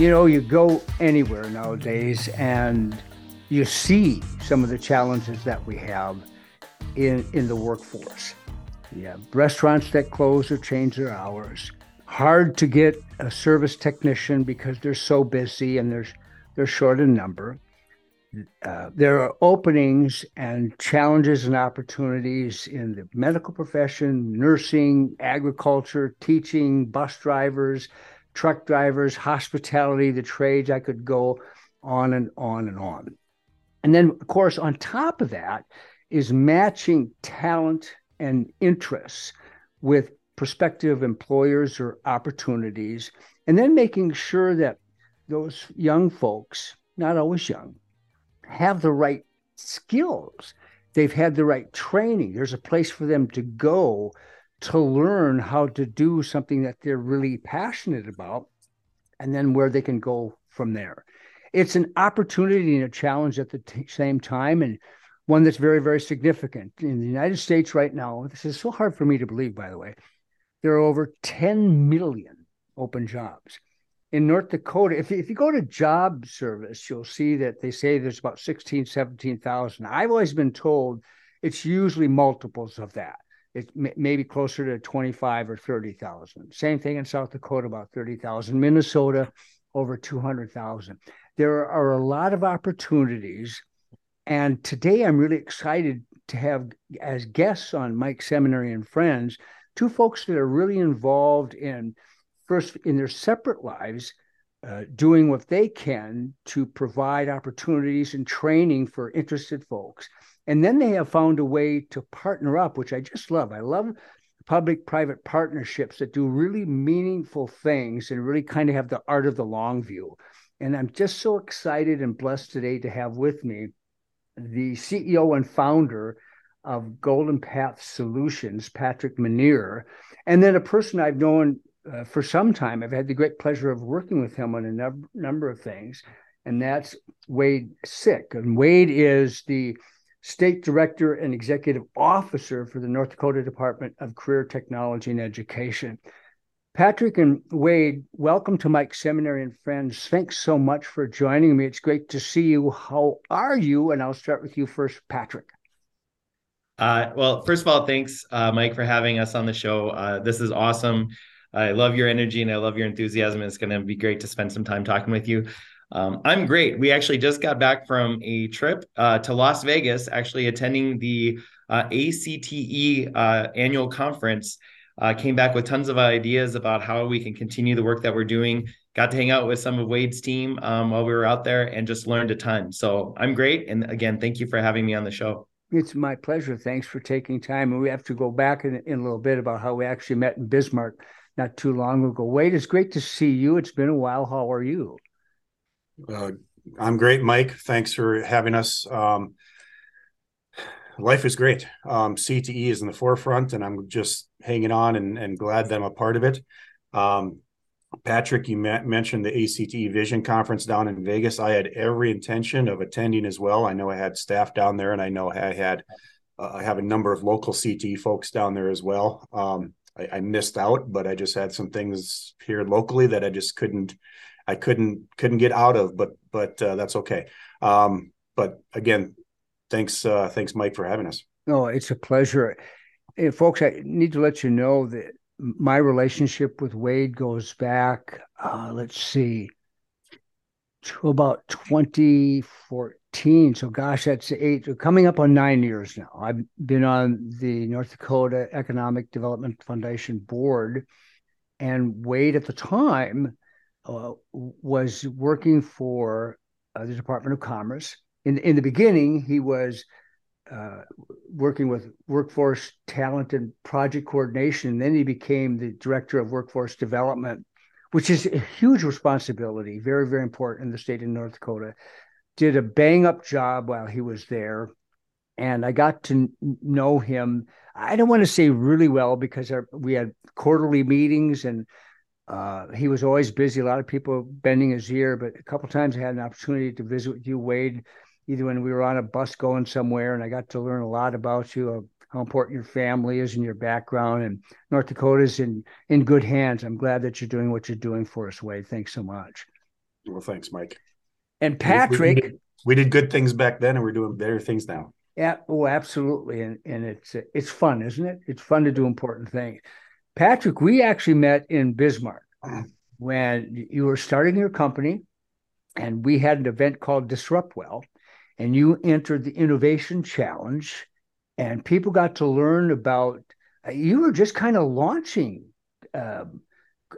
You know, you go anywhere nowadays and you see some of the challenges that we have in, in the workforce. Yeah, restaurants that close or change their hours. Hard to get a service technician because they're so busy and there's they're short in number. Uh, there are openings and challenges and opportunities in the medical profession, nursing, agriculture, teaching, bus drivers, truck drivers, hospitality, the trades. I could go on and on and on. And then, of course, on top of that is matching talent and interests with prospective employers or opportunities, and then making sure that those young folks, not always young, have the right skills. They've had the right training. There's a place for them to go to learn how to do something that they're really passionate about and then where they can go from there. It's an opportunity and a challenge at the t- same time, and one that's very, very significant. In the United States right now, this is so hard for me to believe, by the way, there are over 10 million open jobs. In North Dakota, if, if you go to job service, you'll see that they say there's about 16, 17,000. I've always been told it's usually multiples of that it's may maybe closer to 25 or 30,000. Same thing in South Dakota, about 30,000. Minnesota, over 200,000. There are a lot of opportunities. And today I'm really excited to have as guests on Mike Seminary and Friends two folks that are really involved in first in their separate lives uh, doing what they can to provide opportunities and training for interested folks and then they have found a way to partner up, which I just love. I love public private partnerships that do really meaningful things and really kind of have the art of the long view. And I'm just so excited and blessed today to have with me the CEO and founder of Golden Path Solutions, Patrick Manier, and then a person I've known uh, for some time. I've had the great pleasure of working with him on a num- number of things, and that's Wayde Sick. And Wayde is the State Director and Executive Officer for the North Dakota Department of Career Technology and Education. Patrick and Wayde, welcome to Mike Seminary and Friends. Thanks so much for joining me. It's great to see you. How are you? And I'll start with you first, Patrick. Uh, well, first of all, thanks, uh, Mike, for having us on the show. Uh, this is awesome. I love your energy and I love your enthusiasm. It's going to be great to spend some time talking with you. Um, I'm great. We actually just got back from a trip uh, to Las Vegas, actually attending the uh, ACTE uh, annual conference. Uh, came back with tons of ideas about how we can continue the work that we're doing. Got to hang out with some of Wayde's team um, while we were out there and just learned a ton. So I'm great. And again, thank you for having me on the show. It's my pleasure. Thanks for taking time. And we have to go back in, in a little bit about how we actually met in Bismarck not too long ago. Wayde, it's great to see you. It's been a while. How are you? Uh, I'm great, Mike. Thanks for having us. Um, life is great. Um, CTE is in the forefront, and I'm just hanging on and, and glad that I'm a part of it. Um, Patrick, you ma- mentioned the ACTE Vision Conference down in Vegas. I had every intention of attending as well. I know I had staff down there, and I know I had uh, I have a number of local CTE folks down there as well. Um, I, I, missed out, but I just had some things here locally that I just couldn't I couldn't couldn't get out of, but but uh, that's okay. Um, but again, thanks uh, thanks Mike for having us. No, it's a pleasure. Hey, folks, I need to let you know that my relationship with Wayde goes back. Uh, let's see, to about 2014. So, gosh, that's eight, coming up on nine years now. I've been on the North Dakota Economic Development Foundation board, and Wayde at the time uh, was working for uh, the Department of Commerce. In in the beginning, he was uh, working with workforce talent and project coordination. Then he became the director of workforce development, which is a huge responsibility, very very important in the state of North Dakota. Did a bang up job while he was there, and I got to know him. I don't want to say really well because our, we had quarterly meetings and uh, he was always busy. A lot of people bending his ear, but a couple times I had an opportunity to visit with you, Wayde, either when we were on a bus going somewhere, and I got to learn a lot about you, how important your family is and your background. And North Dakota's in in good hands. I'm glad that you're doing what you're doing for us, Wayde. Thanks so much. Well, thanks, Mike. And Patrick, we, we, did, we did good things back then, and we're doing better things now. Yeah, oh, absolutely, and and it's it's fun, isn't it? It's fun to do important things. Patrick, we actually met in Bismarck when you were starting your company, and we had an event called Disrupt Well, and you entered the Innovation Challenge, and people got to learn about. Uh, you were just kind of launching uh,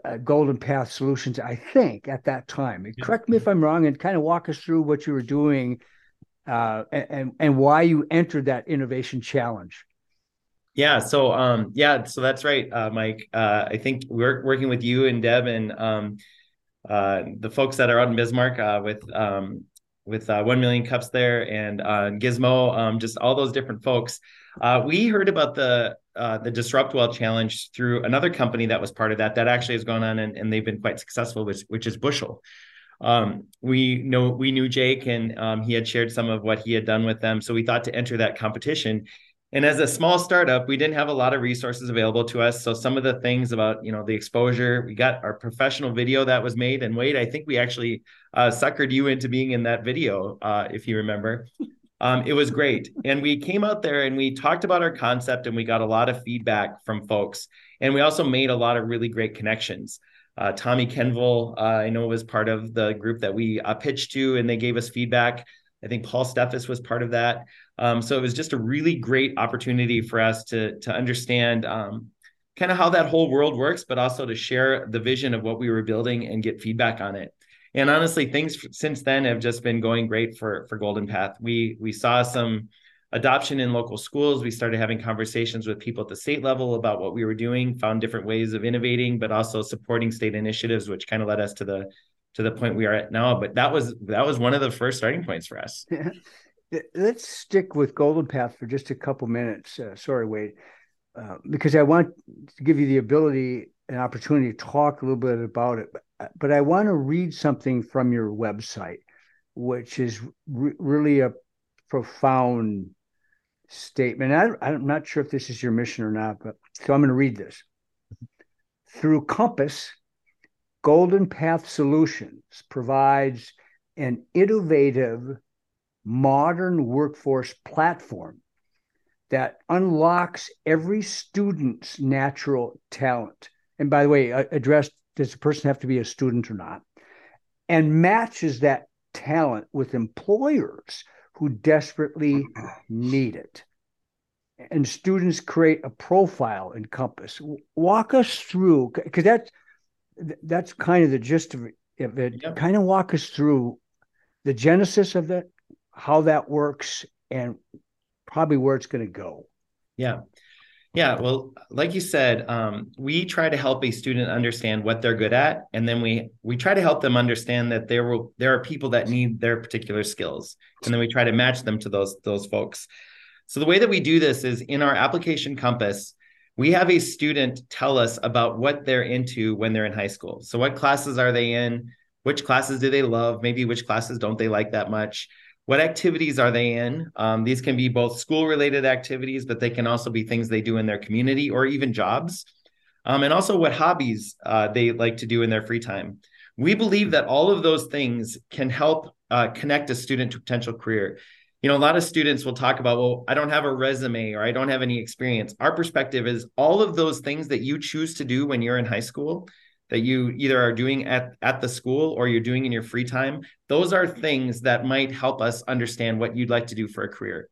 uh, Golden Path Solutions, I think, at that time. Yeah. Correct me if I'm wrong, and kind of walk us through what you were doing uh, and and why you entered that innovation challenge. Yeah. So um, yeah. So that's right, uh, Mike. Uh, I think we're working with you and Deb and um, uh, the folks that are out in Bismarck uh, with um, with uh, one million cups there and uh, Gizmo, um, just all those different folks. We heard about the the Disrupt Well challenge through another company that was part of that. That actually has gone on and, and they've been quite successful, which which is Bushel. Um, we know we knew Jake and um, he had shared some of what he had done with them. So we thought to enter that competition. And as a small startup, we didn't have a lot of resources available to us. So some of the things about you know the exposure, we got our professional video that was made. And Wayde, I think we actually uh, suckered you into being in that video, uh, if you remember. Um, it was great. And we came out there and we talked about our concept and we got a lot of feedback from folks. And we also made a lot of really great connections. Uh, Tommy Kenville, uh, I know, was part of the group that we uh, pitched to, and they gave us feedback. I think Paul Steffes was part of that. Um, so it was just a really great opportunity for us to to understand um, kind of how that whole world works, but also to share the vision of what we were building and get feedback on it. And honestly, things since then have just been going great for for Golden Path. We we saw some adoption in local schools. We started having conversations with people at the state level about what we were doing, found different ways of innovating, but also supporting state initiatives, which kind of led us to the to the point we are at now. But that was that was one of the first starting points for us. Let's stick with Golden Path for just a couple minutes. Uh, sorry, Wayde, uh, because I want to give you the ability an opportunity to talk a little bit about it. But, but I want to read something from your website, which is re- really a profound statement. I, I'm not sure if this is your mission or not, but so I'm going to read this. Through Compass, Golden Path Solutions provides an innovative, modern workforce platform that unlocks every student's natural talent. And by the way, addressed does the person have to be a student or not? And matches that talent with employers who desperately need it. And students create a profile in Compass. Walk us through, because that's that's kind of the gist of it. Yep. Kind of walk us through the genesis of that, how that works, and probably where it's going to go. Yeah. Yeah, well, like you said, um, we try to help a student understand what they're good at, and then we we try to help them understand that there will there are people that need their particular skills, and then we try to match them to those those folks. So the way that we do this is in our application compass, we have a student tell us about what they're into when they're in high school. So what classes are they in? Which classes do they love? Maybe which classes don't they like that much? what activities are they in? Um, these can be both school related activities, but they can also be things they do in their community or even jobs. Um, and also what hobbies uh, they like to do in their free time. We believe that all of those things can help uh, connect a student to potential career. You know, a lot of students will talk about, well, I don't have a resume or I don't have any experience. Our perspective is all of those things that you choose to do when you're in high school that you either are doing at, at the school or you're doing in your free time, those are things that might help us understand what you'd like to do for a career.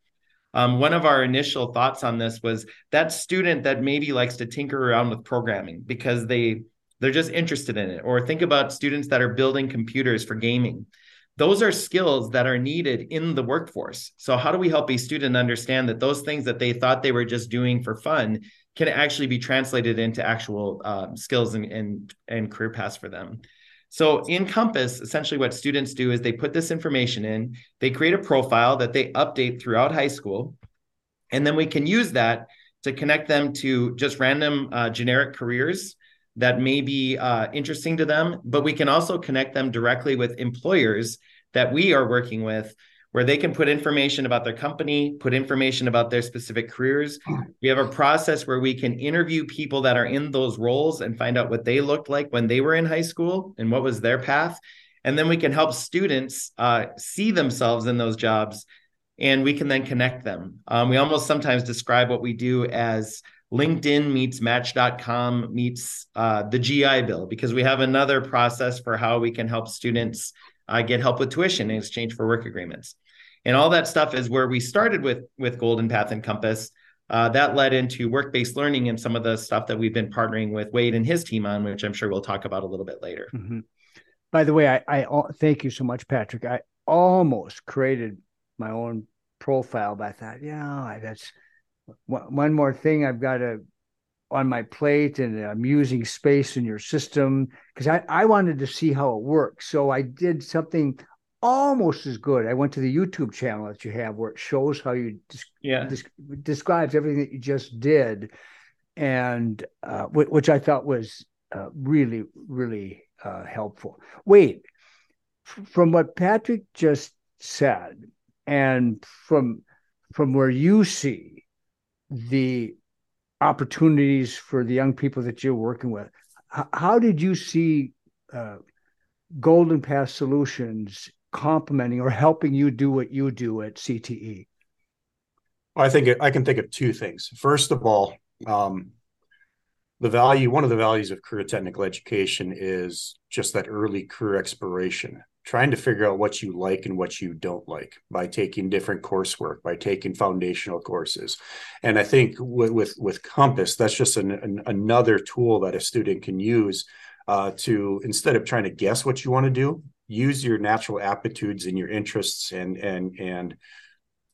Um, one of our initial thoughts on this was that student that maybe likes to tinker around with programming because they they're just interested in it or think about students that are building computers for gaming those are skills that are needed in the workforce so how do we help a student understand that those things that they thought they were just doing for fun can actually be translated into actual um, skills and, and, and career paths for them. So in Compass, essentially what students do is they put this information in, they create a profile that they update throughout high school, and then we can use that to connect them to just random uh, generic careers that may be uh, interesting to them, but we can also connect them directly with employers that we are working with where they can put information about their company, put information about their specific careers. We have a process where we can interview people that are in those roles and find out what they looked like when they were in high school and what was their path. and then we can help students uh, see themselves in those jobs and we can then connect them um, we almost sometimes describe what we do as linkedin meets match.com meets uh, the gi bill because we have another process for how we can help students uh, get help with tuition in exchange for work agreements and all that stuff is where we started with with golden path and compass uh, that led into work-based learning and some of the stuff that we've been partnering with Wayde and his team on, which I'm sure we'll talk about a little bit later. Mm-hmm. By the way, I, I thank you so much, Patrick. I almost created my own profile, but I thought, yeah, that's one more thing I've got to on my plate, and I'm using space in your system because I, I wanted to see how it works. So I did something almost as good. I went to the YouTube channel that you have where it shows how you yeah. describes everything that you just did, and uh, which I thought was uh, really really uh, helpful. Wayde, from what Patrick just said, and from from where you see the opportunities for the young people that you're working with, how, how did you see uh, Golden Path Solutions complementing or helping you do what you do at CTE? I think I can think of two things. First of all, um, the value, one of the values of career technical education is just that early career exploration, trying to figure out what you like and what you don't like by taking different coursework, by taking foundational courses. And I think with with, with Compass, that's just an, an, another tool that a student can use uh, to instead of trying to guess what you want to do, use your natural aptitudes and your interests and and and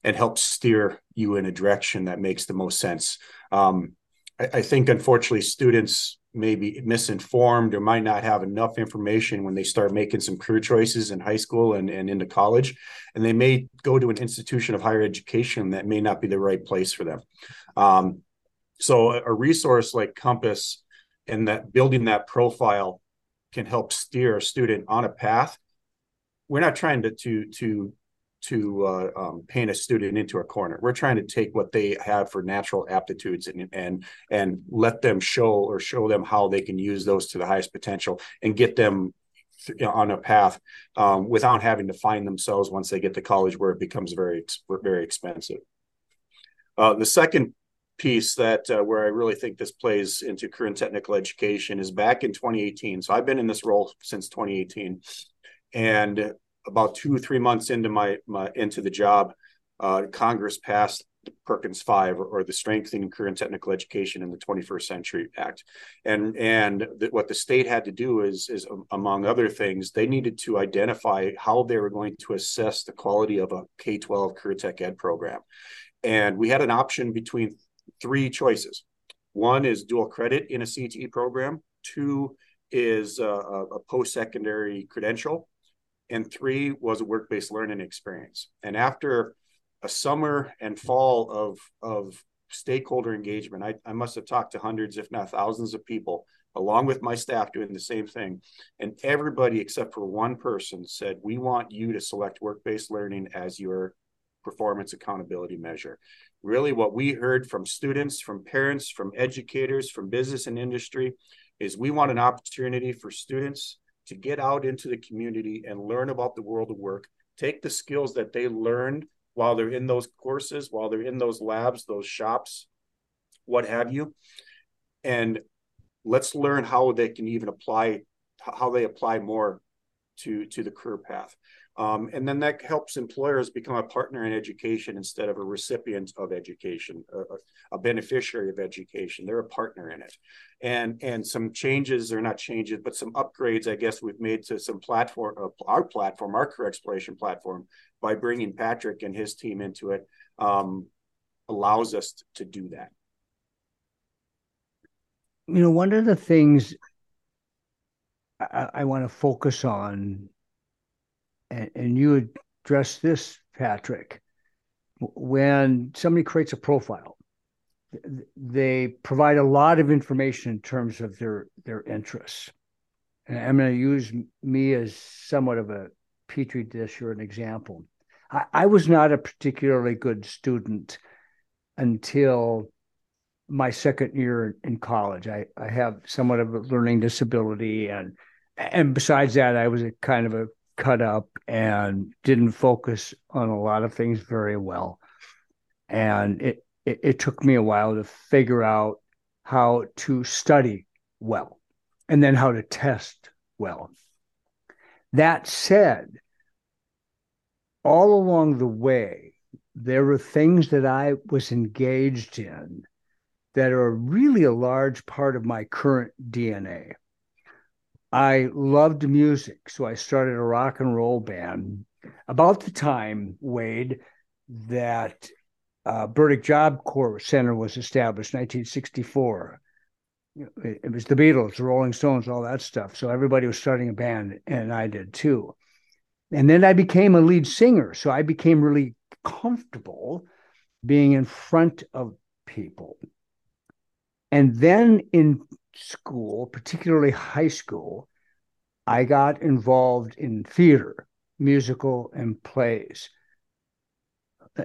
and help steer you in a direction that makes the most sense. Um, I, I, think unfortunately students may be misinformed or might not have enough information when they start making some career choices in high school and, and into college. And they may go to an institution of higher education that may not be the right place for them. Um, so a, a resource like Compass and that building that profile can help steer a student on a path we're not trying to to to to uh, um, paint a student into a corner. We're trying to take what they have for natural aptitudes and and and let them show or show them how they can use those to the highest potential and get them on a path um, without having to find themselves once they get to college where it becomes very very expensive. Uh, the second piece that uh, where I really think this plays into career technical education is back in 2018. So I've been in this role since 2018 and about two three months into my, my into the job, uh, Congress passed Perkins Five, or, or, the Strengthening Career and Technical Education in the 21st Century Act, and and the, what the state had to do is is um, among other things, they needed to identify how they were going to assess the quality of a K-12 career tech ed program, and we had an option between three choices. One is dual credit in a CTE program. Two is a, a post-secondary credential and three was a work-based learning experience. And after a summer and fall of of stakeholder engagement, I, I must have talked to hundreds, if not thousands, of people, along with my staff doing the same thing. And everybody except for one person said, "We want you to select work-based learning as your performance accountability measure." Really, what we heard from students, from parents, from educators, from business and industry is we want an opportunity for students to get out into the community and learn about the world of work, take the skills that they learned while they're in those courses, while they're in those labs, those shops, what have you, and let's learn how they can even apply how they apply more to to the career path. Um, and then that helps employers become a partner in education instead of a recipient of education, a, a, beneficiary of education. They're a partner in it. And and some changes, or not changes, but some upgrades, I guess we've made to some platform, uh, our platform, our career exploration platform, by bringing Patrick and his team into it, um, allows us to do that. You know, one of the things I, I want to focus on and, and you address this, Patrick, when somebody creates a profile, they provide a lot of information in terms of their their interests. And I'm going to use me as somewhat of a petri dish or an example. I, I was not a particularly good student until my second year in college. I, I have somewhat of a learning disability and and besides that, I was a kind of a cut up and didn't focus on a lot of things very well. And it, it, it took me a while to figure out how to study well and then how to test well. That said, all along the way, there were things that I was engaged in that are really a large part of my current DNA. I loved music, so I started a rock and roll band about the time, Wayde, that uh, Burdick Job Corps Center was established, 1964. It was the Beatles, the Rolling Stones, all that stuff. So everybody was starting a band, and I did too. And then I became a lead singer. So I became really comfortable being in front of people. And then in school, particularly high school, I got involved in theater, musical, and plays.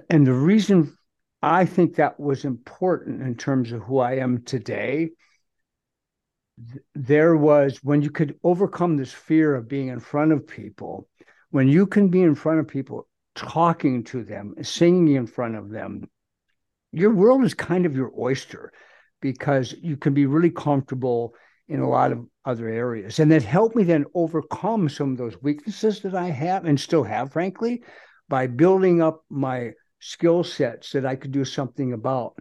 And the reason I think that was important in terms of who I am today, there was when you could overcome this fear of being in front of people, when you can be in front of people, talking to them, singing in front of them, your world is kind of your oyster because you can be really comfortable in a lot of other areas. And that helped me then overcome some of those weaknesses that I have and still have, frankly, by building up my skill sets that I could do something about.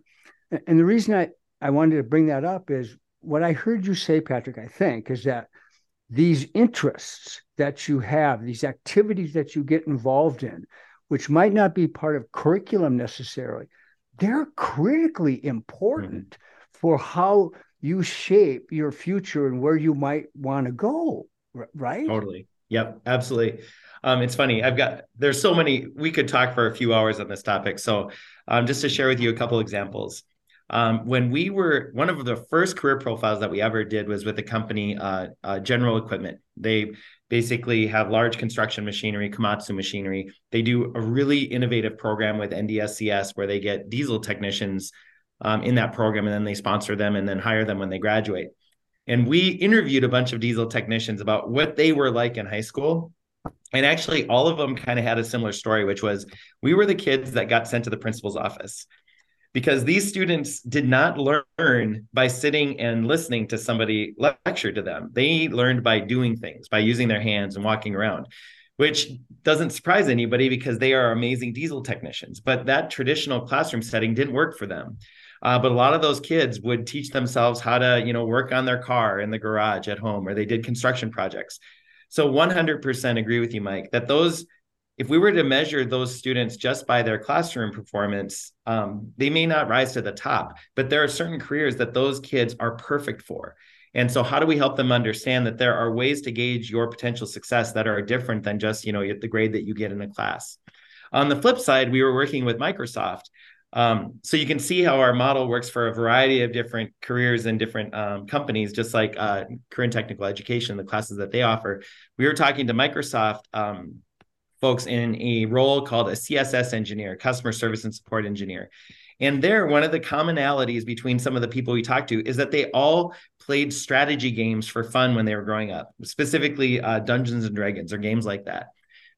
And the reason I, I wanted to bring that up is what I heard you say, Patrick, I think, is that these interests that you have, these activities that you get involved in, which might not be part of curriculum necessarily, they're critically important mm-hmm. For how you shape your future and where you might want to go, right? Totally. Yep, absolutely. Um, it's funny. I've got there's so many. We could talk for a few hours on this topic. So, um, just to share with you a couple examples. Um, when we were one of the first career profiles that we ever did was with the company uh, uh, General Equipment. They basically have large construction machinery, Komatsu machinery. They do a really innovative program with NDSCS where they get diesel technicians um, in that program and then they sponsor them and then hire them when they graduate. And we interviewed a bunch of diesel technicians about what they were like in high school. And actually, all of them kind of had a similar story, which was we were the kids that got sent to the principal's office because these students did not learn by sitting and listening to somebody lecture to them. They learned by doing things, by using their hands and walking around, which doesn't surprise anybody because they are amazing diesel technicians. But that traditional classroom setting didn't work for them. Uh, but a lot of those kids would teach themselves how to, you know, work on their car in the garage at home, or they did construction projects. So 100% agree with you, Mike, that those if we were to measure those students just by their classroom performance, um, they may not rise to the top, but there are certain careers that those kids are perfect for. And so, how do we help them understand that there are ways to gauge your potential success that are different than just, you know, the grade that you get in a class? On the flip side, we were working with Microsoft. Um, so you can see how our model works for a variety of different careers and different um, companies, just like uh, career and technical education, the classes that they offer. We were talking to Microsoft um, folks in a role called a CSS engineer, customer service and support engineer. And there, one of the commonalities between some of the people we talked to is that they all played strategy games for fun when they were growing up, specifically uh, Dungeons and Dragons or games like that,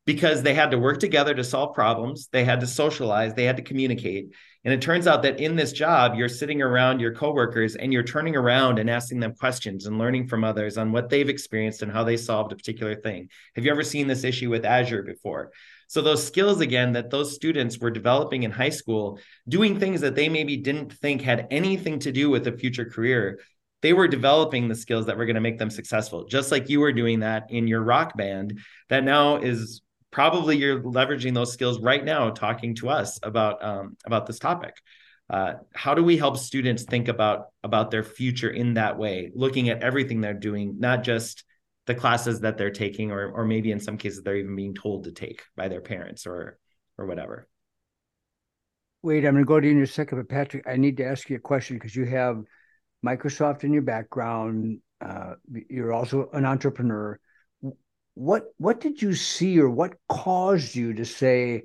because they had to work together to solve problems, they had to socialize, they had to communicate. And it turns out that in this job, you're sitting around your coworkers and you're turning around and asking them questions and learning from others on what they've experienced and how they solved a particular thing. Have you ever seen this issue with Azure before? So those skills again that those students were developing in high school, doing things that they maybe didn't think had anything to do with a future career, they were developing the skills that were going to make them successful. Just like you were doing that in your rock band that now is probably you're leveraging those skills right now talking to us about um, about this topic. Uh, how do we help students think about about their future in that way looking at everything they're doing not just the classes that they're taking or or maybe in some cases they're even being told to take by their parents or or whatever? Wayde i'm going to go to you in a second but patrick i need to ask you a question because you have microsoft in your background. Uh, you're also an entrepreneur what what did you see or what caused you to say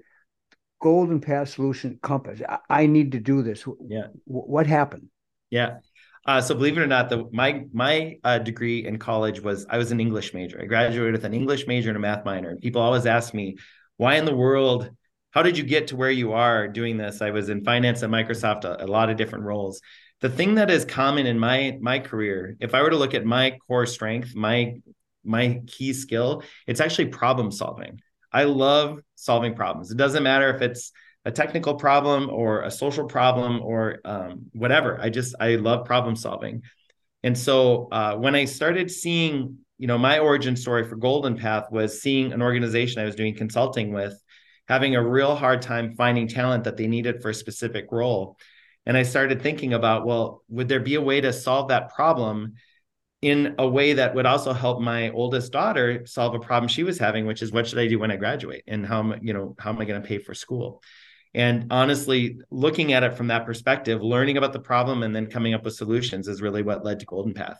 golden path solution compass I, I need to do this yeah w- what happened yeah Uh, so believe it or not, the my my uh, degree in college was I was an English major. I graduated with an English major and a math minor. And people always ask me, why in the world? How did you get to where you are doing this? I was in finance at Microsoft, a, a lot of different roles. The thing that is common in my my career, if I were to look at my core strength, my my key skill, it's actually problem solving. I love solving problems. It doesn't matter if it's a technical problem or a social problem or um, whatever. I just I love problem solving, and so uh, when I started seeing, you know, my origin story for Golden Path was seeing an organization I was doing consulting with having a real hard time finding talent that they needed for a specific role. And I started thinking about, well, would there be a way to solve that problem in a way that would also help my oldest daughter solve a problem she was having, which is what should I do when I graduate and how am you know how am I going to pay for school? And honestly, looking at it from that perspective, learning about the problem and then coming up with solutions is really what led to Golden Path.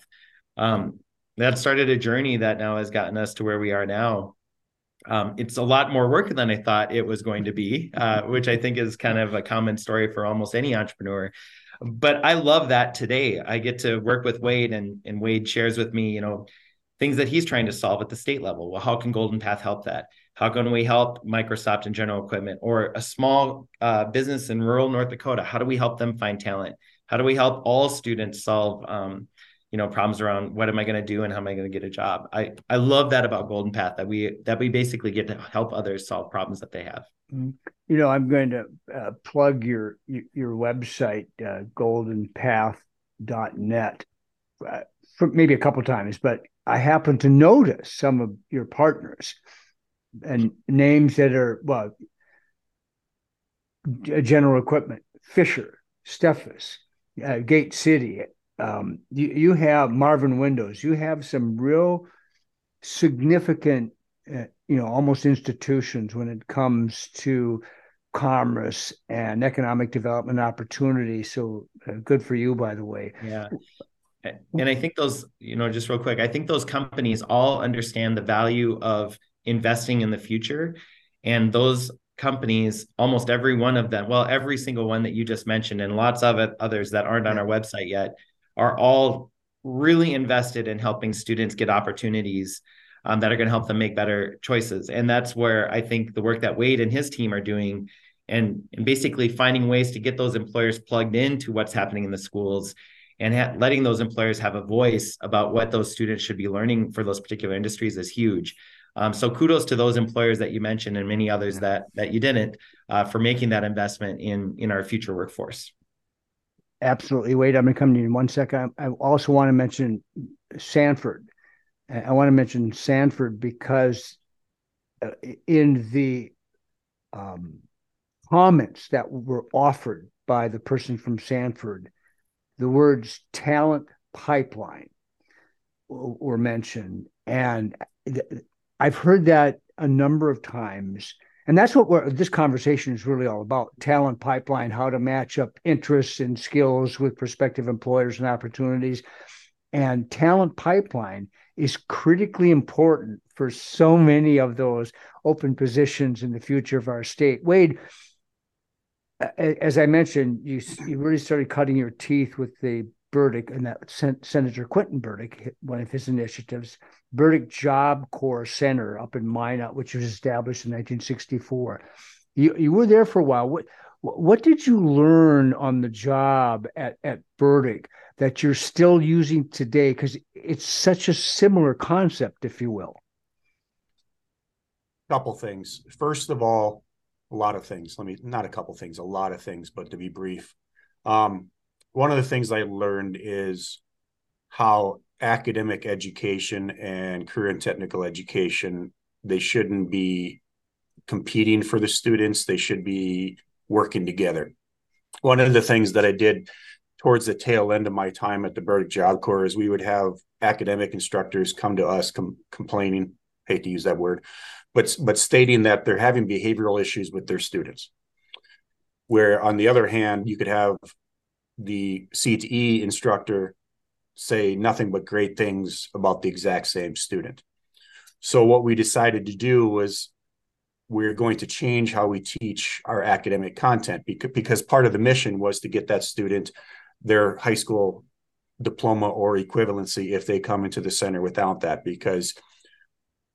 Um, that started a journey that now has gotten us to where we are now. Um, it's a lot more work than I thought it was going to be, uh, which I think is kind of a common story for almost any entrepreneur but I love that today. I get to work with Wayde and, and Wayde shares with me, you know, things that he's trying to solve at the state level. Well, how can Golden Path help that? How can we help Microsoft and General Equipment or a small uh, business in rural North Dakota? How do we help them find talent? How do we help all students solve, um, you know, problems around what am I going to do and how am I going to get a job? I I love that about Golden Path that we that we basically get to help others solve problems that they have. You know, I'm going to uh, plug your your website, uh, goldenpath.net, uh, for maybe a couple times, but I happen to notice some of your partners and names that are well, General Equipment, Fisher, Steffes, uh, Gate City. Um, you, you have Marvin Windows. You have some real significant, you know, almost institutions when it comes to commerce and economic development opportunities. So uh, good for you, by the way. Yeah. And I think those, you know, just real quick, I think those companies all understand the value of investing in the future. And those companies, almost every one of them, well, every single one that you just mentioned, and lots of others that aren't on our website yet, are all really invested in helping students get opportunities um, that are going to help them make better choices. And that's where I think the work that Wayde and his team are doing and, and basically finding ways to get those employers plugged into what's happening in the schools and ha- letting those employers have a voice about what those students should be learning for those particular industries is huge. Um, so kudos to those employers that you mentioned and many others that that you didn't uh, for making that investment in in our future workforce. Absolutely. Wayde, I'm going to come to you in one second. I also want to mention Sanford I want to mention Sanford because uh, in the um, comments that were offered by the person from Sanford, the words talent pipeline were mentioned. And I've heard that a number of times. And that's what this conversation is really all about talent pipeline, how to match up interests and skills with prospective employers and opportunities. And talent pipeline is critically important for so many of those open positions in the future of our state. Wayde, as I mentioned, you you really started cutting your teeth with the Burdick and that Sen- Senator Quentin Burdick, one of his initiatives, Burdick Job Corps Center up in Minot, which was established in 1964. You you were there for a while. What what did you learn on the job at at Burdick that you're still using today? Because it's such a similar concept if you will. Couple things. First of all a lot of things. Let me not a couple things a lot of things but to be brief um, one of the things i learned is how academic education and career and technical education they shouldn't be competing for the students. They should be working together one of the things that i did towards the tail end of my time at the Burdick Job Corps is we would have academic instructors come to us com- complaining, hate to use that word, but but stating that they're having behavioral issues with their students. Where on the other hand, you could have the CTE instructor say nothing but great things about the exact same student. So what we decided to do was we're going to change how we teach our academic content because, part of the mission was to get that student their high school diploma or equivalency if they come into the center without that because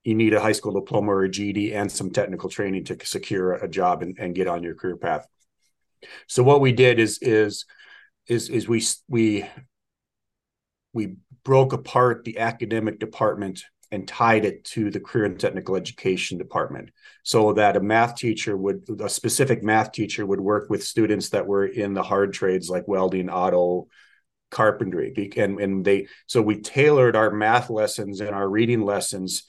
you need a high school diploma or a GED and some technical training to secure a job and, and get on your career path. So what we did is is is is we we we broke apart the academic department and tied it to the career and technical education department. So that a math teacher would a specific math teacher would work with students that were in the hard trades like welding auto carpentry and and they so we tailored our math lessons and our reading lessons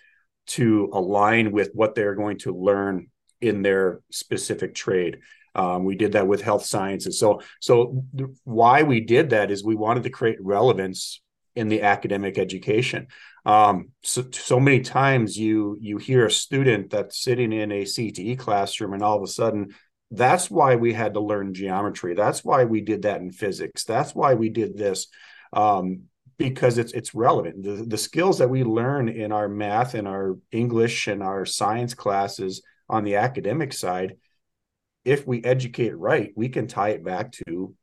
to align with what they're going to learn in their specific trade. Um, we did that with health sciences. So so why we did that is we wanted to create relevance in the academic education. Um, so, so many times you you hear a student that's sitting in a cte classroom and all of a sudden that's why we had to learn geometry. That's why we did that in physics. That's why we did this um, because it's it's relevant. The, the skills that we learn in our math and our english and our science classes on the academic side if we educate right we can tie it back to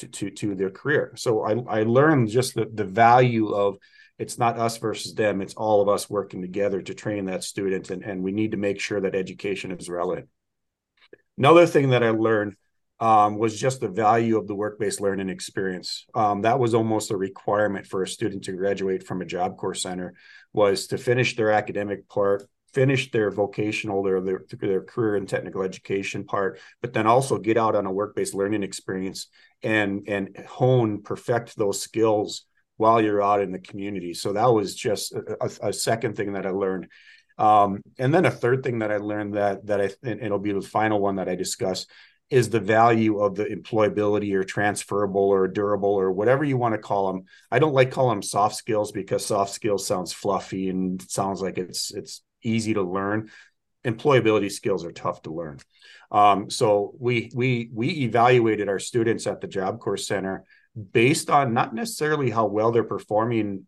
to to, to their career so i i learned just the, the value of it's not us versus them it's all of us working together to train that student and, and we need to make sure that education is relevant Another thing that I learned um, was just the value of the work-based learning experience. Um, that was almost a requirement for a student to graduate from a job corps center was to finish their academic part, finish their vocational, their, their, their career and technical education part, but then also get out on a work-based learning experience and and hone, perfect those skills while you're out in the community. So that was just a, a second thing that I learned. Um, and then a third thing that I learned that that I and it'll be the final one that I discuss is the value of the employability or transferable or durable or whatever you want to call them. I don't like calling them soft skills because soft skills sounds fluffy and sounds like it's it's easy to learn. Employability skills are tough to learn. Um, so we we we evaluated our students at the Job Corps Center based on not necessarily how well they're performing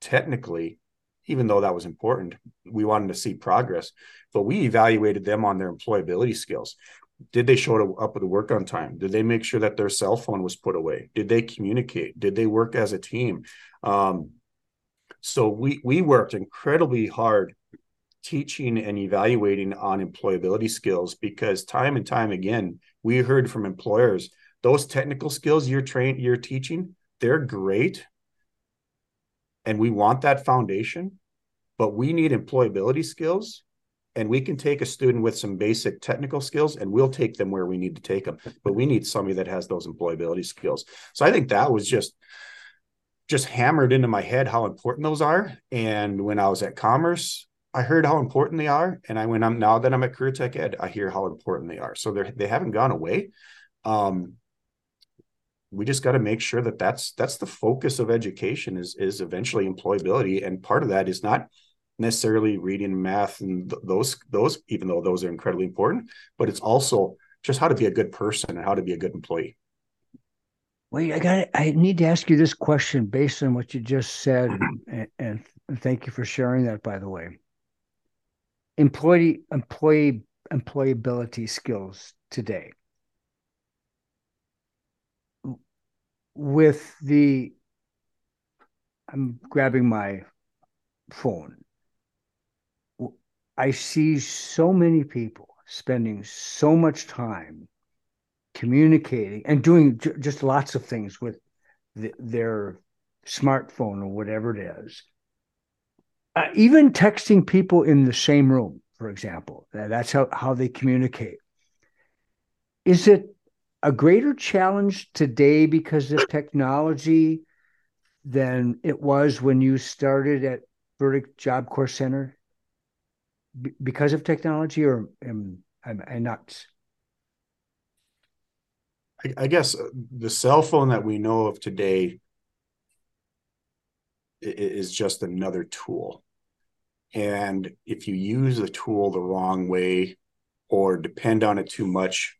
technically, even though that was important, we wanted to see progress. But we evaluated them on their employability skills. Did they show up at work on time? Did they make sure that their cell phone was put away? Did they communicate? Did they work as a team? Um, so we we worked incredibly hard teaching and evaluating on employability skills because time and time again we heard from employers those technical skills you're trained you're teaching they're great and we want that foundation but we need employability skills and we can take a student with some basic technical skills and we'll take them where we need to take them but we need somebody that has those employability skills. So i think that was just just hammered into my head how important those are. And when i was at commerce i heard how important they are and i when i'm now that i'm at career tech ed i hear how important they are. So they they haven't gone away. Um, we just got to make sure that that's that's the focus of education is is eventually employability and part of that is not necessarily reading math and th- those those even though those are incredibly important but it's also just how to be a good person and how to be a good employee. Wayde i got i need to ask you this question based on what you just said and, and thank you for sharing that by the way employee employee employability skills today with the i'm grabbing my phone I see so many people spending so much time communicating and doing j- just lots of things with the, their smartphone or whatever it is. Uh, even texting people in the same room, for example, that's how, how they communicate. Is it a greater challenge today because of technology than it was when you started at Burdick Job Corps Center? because of technology, or am, am I nuts? I, I guess uh, the cell phone that we know of today is just another tool. And if you use the tool the wrong way or depend on it too much,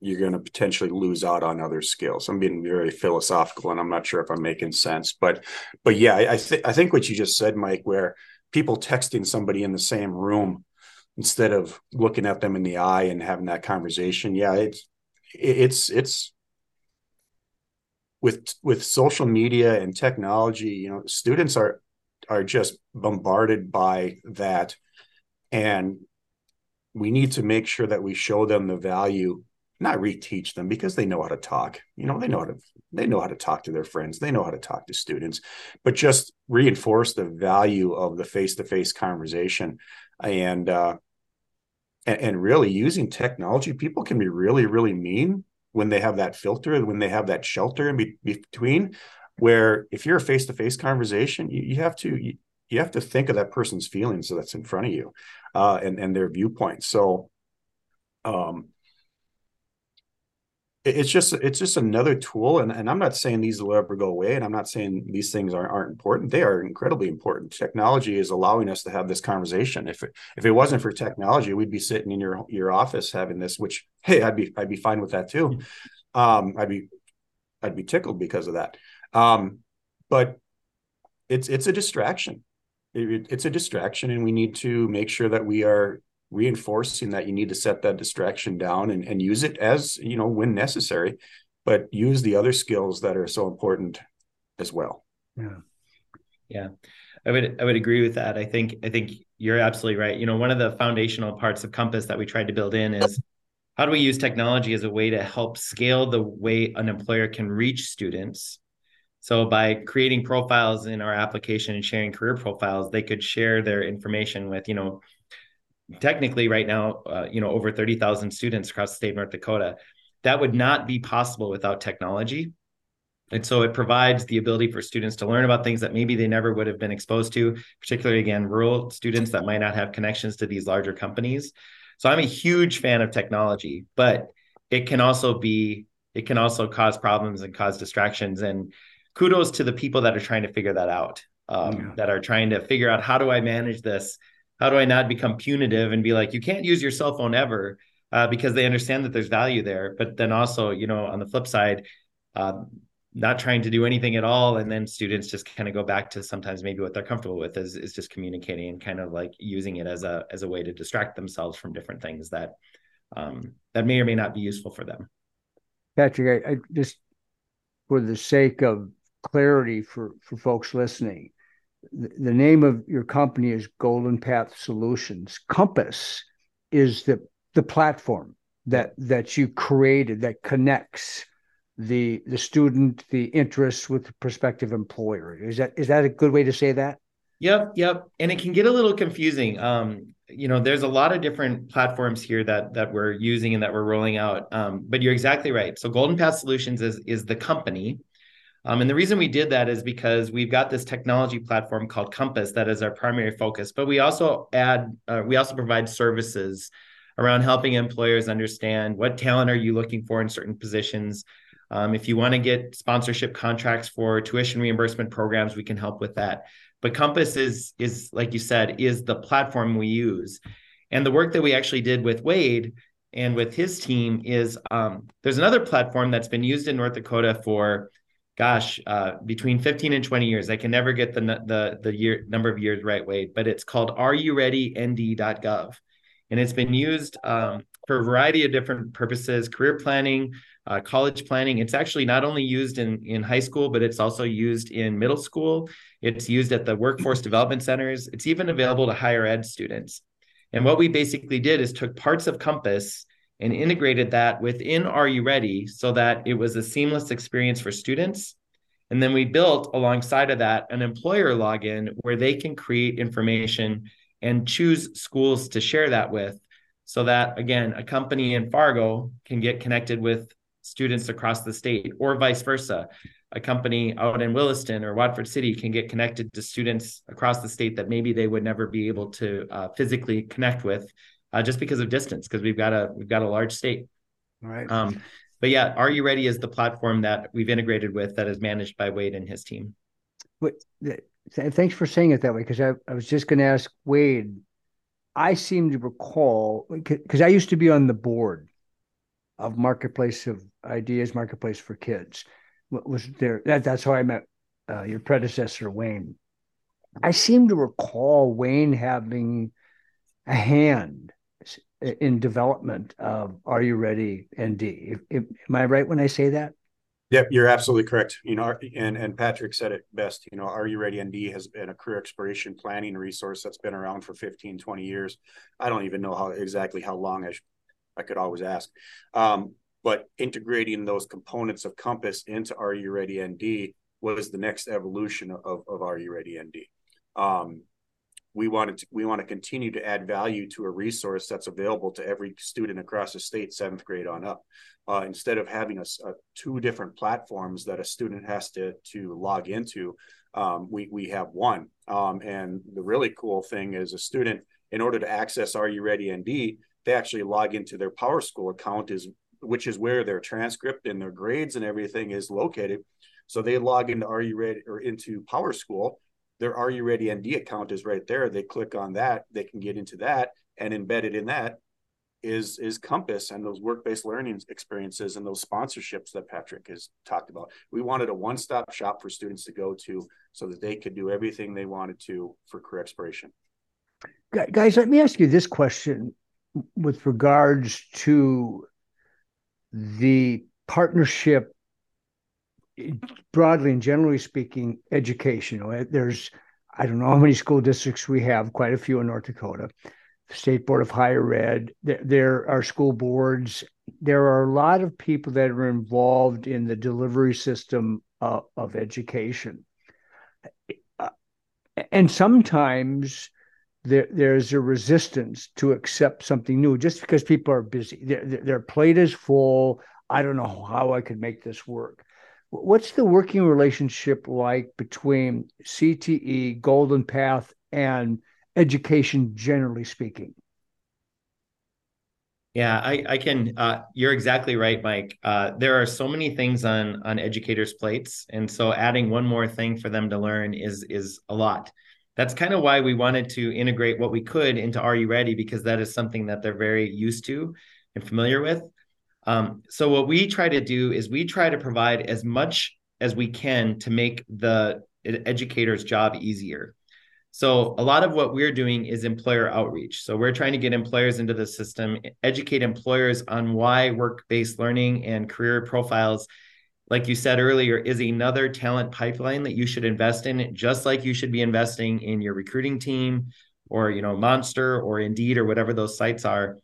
you're going to potentially lose out on other skills. I'm being very philosophical, and I'm not sure if I'm making sense, but but yeah, I, I think I think what you just said, Mike, where people texting somebody in the same room instead of looking at them in the eye and having that conversation yeah it's it's it's with with social media and technology, you know, students are are just bombarded by that, and we need to make sure that we show them the value not reteach them because they know how to talk. You know they know how to they know how to talk to their friends. They know how to talk to students. But just reinforce the value of the face-to-face conversation and uh and, and really using technology people can be really really mean when they have that filter when they have that shelter in be- between where if you're a face-to-face conversation you, you have to you, you have to think of that person's feelings that's in front of you uh, and and their viewpoint. so um it's just it's just another tool and, and i'm not saying these will ever go away and i'm not saying these things aren't, aren't important. They are incredibly important. Technology is allowing us to have this conversation. If it if it wasn't for technology we'd be sitting in your your office having this which hey i'd be i'd be fine with that too. Um i'd be i'd be tickled because of that. Um but it's it's a distraction. It, it's a distraction and we need to make sure that we are reinforcing that you need to set that distraction down and, and use it as you know when necessary but use the other skills that are so important as well. Yeah. Yeah. I would i would agree with that. I think i think you're absolutely right. You know one of the foundational parts of compass that we tried to build in is how do we use technology as a way to help scale the way an employer can reach students? So by creating profiles in our application and sharing career profiles they could share their information with you know technically right now, uh, you know, over 30,000 students across the state of North Dakota. That would not be possible without technology. And so it provides the ability for students to learn about things that maybe they never would have been exposed to, particularly again, rural students that might not have connections to these larger companies. So I'm a huge fan of technology, but it can also be, it can also cause problems and cause distractions. And kudos to the people that are trying to figure that out, um, yeah. that are trying to figure out how do I manage this how do I not become punitive and be like, you can't use your cell phone ever uh, because they understand that there's value there. But then also, you know, on the flip side, uh, not trying to do anything at all. And then students just kind of go back to sometimes maybe what they're comfortable with is, is just communicating and kind of like using it as a, as a way to distract themselves from different things that, um, that may or may not be useful for them. Patrick, I, I just, for the sake of clarity for, for folks listening, the name of your company is Golden Path Solutions. Compass is the the platform that that you created that connects the the student, the interests with the prospective employer. Is that is that a good way to say that? Yep, yep. And it can get a little confusing. Um, you know, there's a lot of different platforms here that that we're using and that we're rolling out. Um, but you're exactly right. So Golden Path Solutions is is the company um, and the reason we did that is because we've got this technology platform called Compass that is our primary focus, but we also add, uh, we also provide services around helping employers understand what talent are you looking for in certain positions. Um, if you want to get sponsorship contracts for tuition reimbursement programs, we can help with that. But Compass is is like you said, is the platform we use, and the work that we actually did with Wayde and with his team is um, there's another platform that's been used in North Dakota for gosh, uh, between 15 and 20 years. I can never get the the the year number of years right, Wayde, but it's called Are You Ready ND.gov, and it's been used um, for a variety of different purposes: career planning, uh, college planning. It's actually not only used in in high school, but it's also used in middle school. It's used at the workforce development centers. It's even available to higher ed students. And what we basically did is took parts of Compass and integrated that within Are You Ready so that it was a seamless experience for students. And then we built alongside of that an employer login where they can create information and choose schools to share that with so that again a company in Fargo can get connected with students across the state or vice versa a company out in Williston or Watford City can get connected to students across the state that maybe they would never be able to uh, physically connect with uh, just because of distance, because we've got a we've got a large state. All right. Um, but yeah, Are You Ready is the platform that we've integrated with that is managed by Wayde and his team. But thanks for saying it that way, because I, I was just going to ask Wayde. I seem to recall because I used to be on the board of Marketplace of Ideas, Marketplace for Kids. Was there that? That's how I met uh, your predecessor, Wayne. I seem to recall Wayne having a hand in development of Are You Ready ND? If, if, am I right when I say that? Yep, you're absolutely correct. You know, and and Patrick said it best. You know, Are You Ready ND has been a career exploration planning resource that's been around for 15, 20 years. I don't even know how exactly how long I, sh- I could always ask. Um, but integrating those components of Compass into Are You Ready ND was the next evolution of, of Are You Ready ND. Um, we wanted to, we want to continue to add value to a resource that's available to every student across the state, seventh grade on up. Uh, instead of having a, a, two different platforms that a student has to to log into, um, we we have one. Um, and the really cool thing is a student, in order to access Are You Ready ND, they actually log into their PowerSchool account, is which is where their transcript and their grades and everything is located. So they log into Are You Ready or into PowerSchool their Are You Ready ND account is right there. They click on that, they can get into that, and embedded in that is is Compass and those work-based learning experiences and those sponsorships that Patrick has talked about. We wanted a one-stop shop for students to go to so that they could do everything they wanted to for career exploration. Guys, let me ask you this question with regards to the partnership broadly and generally speaking, education. There's, I don't know how many school districts we have, quite a few in North Dakota. State Board of Higher Ed, there, there are school boards. There are a lot of people that are involved in the delivery system of, of education. Uh, and sometimes there, there's a resistance to accept something new just because people are busy. Their, their plate is full. I don't know how I could make this work. What's the working relationship like between CTE, Golden Path, and education, generally speaking? Yeah, I, I can. Uh, you're exactly right, Mike. Uh, there are so many things on on educators' plates, and so adding one more thing for them to learn is is a lot. That's kind of why we wanted to integrate what we could into Are You Ready because that is something that they're very used to and familiar with. Um, so what we try to do is we try to provide as much as we can to make the educator's job easier. So a lot of what we're doing is employer outreach. So we're trying to get employers into the system, educate employers on why work-based learning and career profiles like you said earlier is another talent pipeline that you should invest in just like you should be investing in your recruiting team or you know monster or indeed or whatever those sites are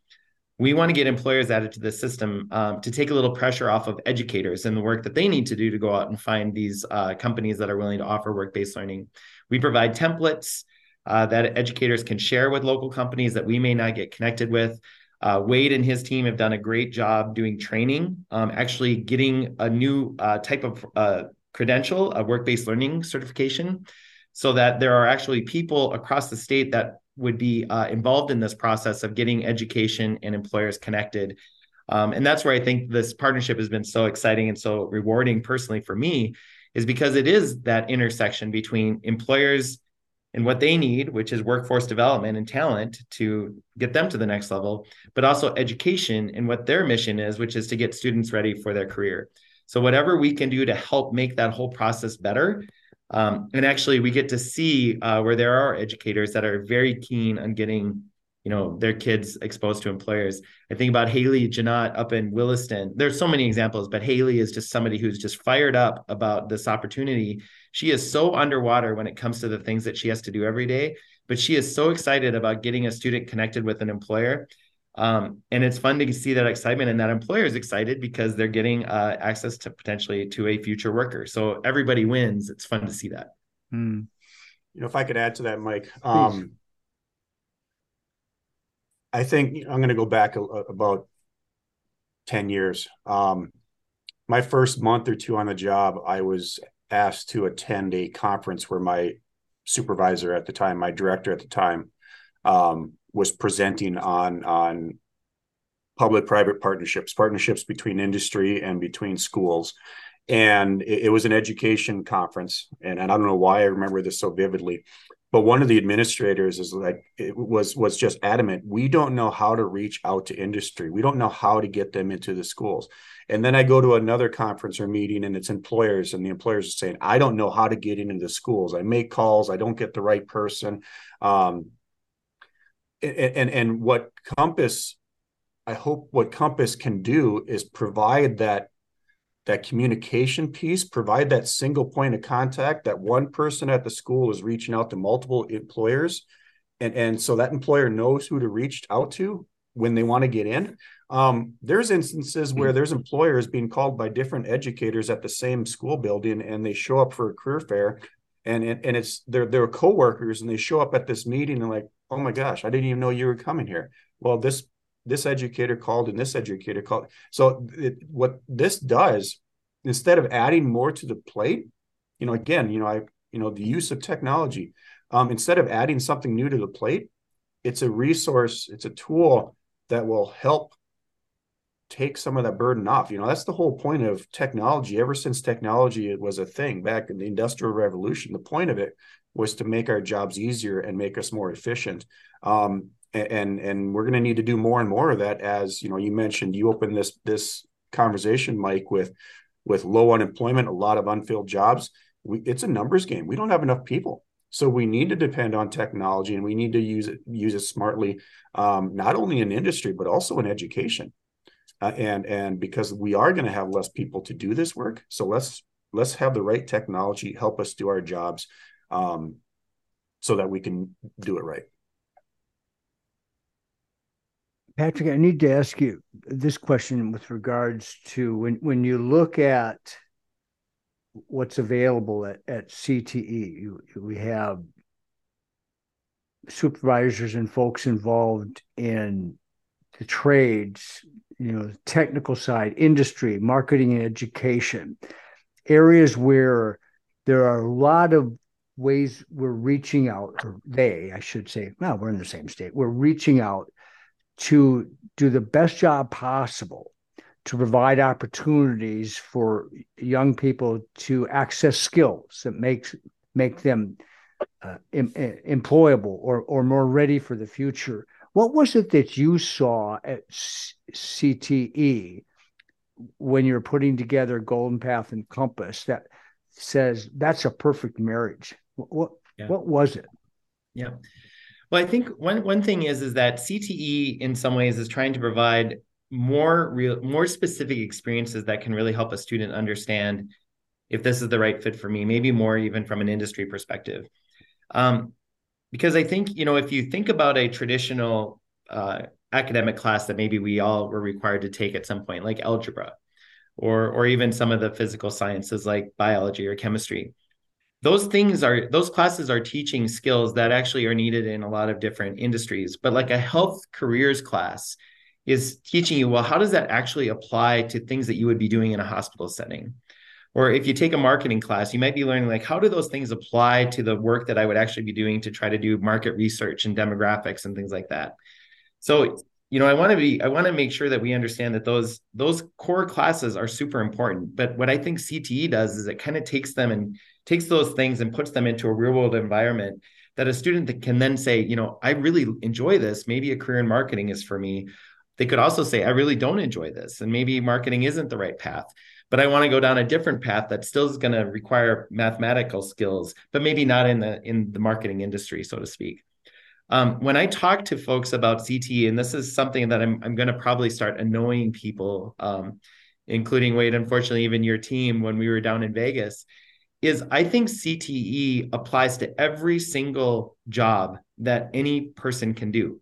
we want to get employers added to the system um, to take a little pressure off of educators and the work that they need to do to go out and find these uh, companies that are willing to offer work-based learning. We provide templates uh, that educators can share with local companies that we may not get connected with. Uh, Wayde and his team have done a great job doing training, um, actually getting a new uh, type of uh, credential, a work-based learning certification, so that there are actually people across the state that would be uh, involved in this process of getting education and employers connected. Um, and that's where I think this partnership has been so exciting and so rewarding personally for me, is because it is that intersection between employers and what they need, which is workforce development and talent to get them to the next level, but also education and what their mission is, which is to get students ready for their career. So, whatever we can do to help make that whole process better um, and actually, we get to see uh, where there are educators that are very keen on getting, you know, their kids exposed to employers. I think about Haley Janot up in Williston. There's so many examples, but Haley is just somebody who's just fired up about this opportunity. She is so underwater when it comes to the things that she has to do every day, but she is so excited about getting a student connected with an employer um, and it's fun to see that excitement and that employer is excited because they're getting uh, access to potentially to a future worker. So everybody wins. It's fun to see that. Hmm. You know, if I could add to that, Mike, um, I think I'm going to go back a, a, about 10 years. Um, my first month or two on the job, I was asked to attend a conference where my supervisor at the time, my director at the time, um, was presenting on on public private partnerships partnerships between industry and between schools. And it, it, was an education conference. And, and i don't know why i remember this so vividly but one of the administrators is like it was was just adamant we don't know how to reach out to industry. We don't know how to get them into the schools. And then i go to another conference or meeting and it's employers and the employers are saying i don't know how to get into the schools. I make calls. I don't get the right person. Um, and and what compass i hope what compass can do is provide that that communication piece, provide that single point of contact that one person at the school is reaching out to multiple employers. And, and so that employer knows who to reach out to when they want to get in. Um, there's instances where there's employers being called by different educators at the same school building and they show up for a career fair and, and, and it's they're, they're coworkers and they show up at this meeting and like, oh my gosh, I didn't even know you were coming here. Well, this this educator called and this educator called. So it, what this does, instead of adding more to the plate, you know, again, you know, I, you know, the use of technology, um, instead of adding something new to the plate, it's a resource, it's a tool that will help take some of that burden off. You know, that's the whole point of technology. Ever since technology was a thing back in the industrial revolution, the point of it was to make our jobs easier and make us more efficient. Um, and and we're going to need to do more and more of that as you know you mentioned you opened this this conversation mike with with low unemployment a lot of unfilled jobs we, it's a numbers game we don't have enough people so we need to depend on technology and we need to use it use it smartly um, not only in industry but also in education uh, and and because we are going to have less people to do this work so let's let's have the right technology help us do our jobs um, so that we can do it right. Patrick, I need to ask you this question with regards to when when you look at what's available at, at CTE, you, we have supervisors and folks involved in the trades, you know, technical side, industry, marketing and education, areas where there are a lot of ways we're reaching out, or they, I should say, well, we're in the same state, we're reaching out to do the best job possible to provide opportunities for young people to access skills that makes make them uh, em- employable or or more ready for the future. What was it that you saw at CTE when you're putting together Golden Path and Compass that says that's a perfect marriage? What what, yeah. what was it? Yeah. Well, I think one one thing is is that CTE in some ways is trying to provide more real more specific experiences that can really help a student understand if this is the right fit for me, maybe more even from an industry perspective. Um, because I think, you know, if you think about a traditional uh, academic class that maybe we all were required to take at some point, like algebra, or or even some of the physical sciences like biology or chemistry, those things are those classes are teaching skills that actually are needed in a lot of different industries. But like a health careers class is teaching you well how does that actually apply to things that you would be doing in a hospital setting or if you take a marketing class you might be learning like how do those things apply to the work that i would actually be doing to try to do market research and demographics and things like that so you know i want to be i want to make sure that we understand that those those core classes are super important but what i think cte does is it kind of takes them and takes those things and puts them into a real world environment that a student that can then say, you know, I really enjoy this. Maybe a career in marketing is for me. They could also say, I really don't enjoy this. And maybe marketing isn't the right path, but I want to go down a different path that still is going to require mathematical skills, but maybe not in the in the marketing industry, so to speak. Um, when I talk to folks about CTE, and this is something that I'm, I'm going to probably start annoying people, um, including Wayde, unfortunately, even your team when we were down in Vegas, is I think CTE applies to every single job that any person can do.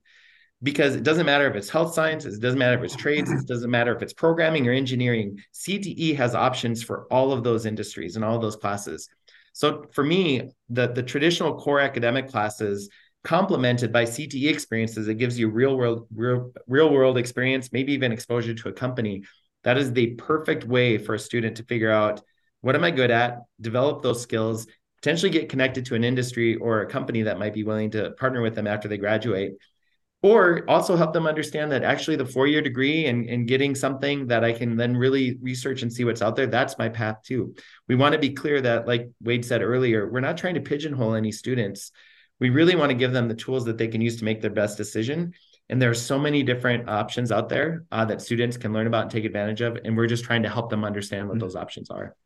Because it doesn't matter if it's health sciences, it doesn't matter if it's trades, it doesn't matter if it's programming or engineering. CTE has options for all of those industries and all of those classes. So for me, the, the traditional core academic classes complemented by CTE experiences, it gives you real world, real, real world experience, maybe even exposure to a company. That is the perfect way for a student to figure out what am I good at? Develop those skills, potentially get connected to an industry or a company that might be willing to partner with them after they graduate. Or also help them understand that actually the four year degree and, and getting something that I can then really research and see what's out there, that's my path too. We want to be clear that, like Wayde said earlier, we're not trying to pigeonhole any students. We really want to give them the tools that they can use to make their best decision. And there are so many different options out there uh, that students can learn about and take advantage of. And we're just trying to help them understand what mm-hmm. those options are.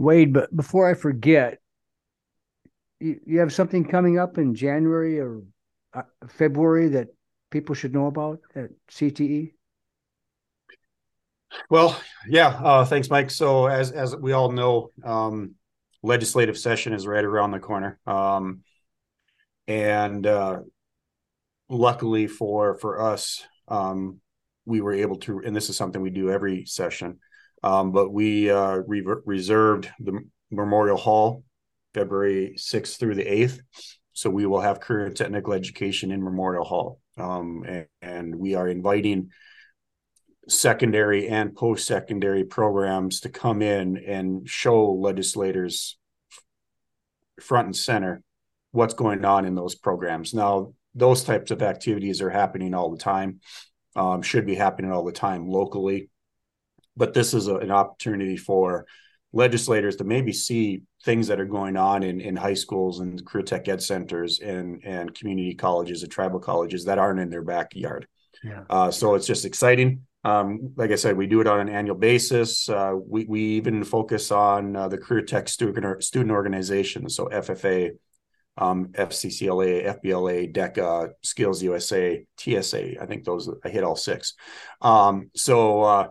Wayde, but before I forget, you, you have something coming up in January or uh, February that people should know about at CTE? Well, yeah, uh, thanks, Mike. So as as we all know, um, legislative session is right around the corner, um, and uh, luckily for for us, um, we were able to, and this is something we do every session, um, but we uh, re- reserved the Memorial Hall February sixth through the eighth. So we will have career and technical education in Memorial Hall, um, and, and we are inviting secondary and post secondary programs to come in and show legislators front and center what's going on in those programs. Now, those types of activities are happening all the time, um, should be happening all the time locally. But this is a, an opportunity for legislators to maybe see things that are going on in, in high schools and career tech ed centers and, and community colleges and tribal colleges that aren't in their backyard. Yeah. Uh, so it's just exciting. Um, like I said, we do it on an annual basis. Uh, we, we even focus on uh, the career tech student, student organizations, so FFA, um, FCCLA, FBLA, DECA, Skills USA, TSA. I think those I hit all six. Um, so uh,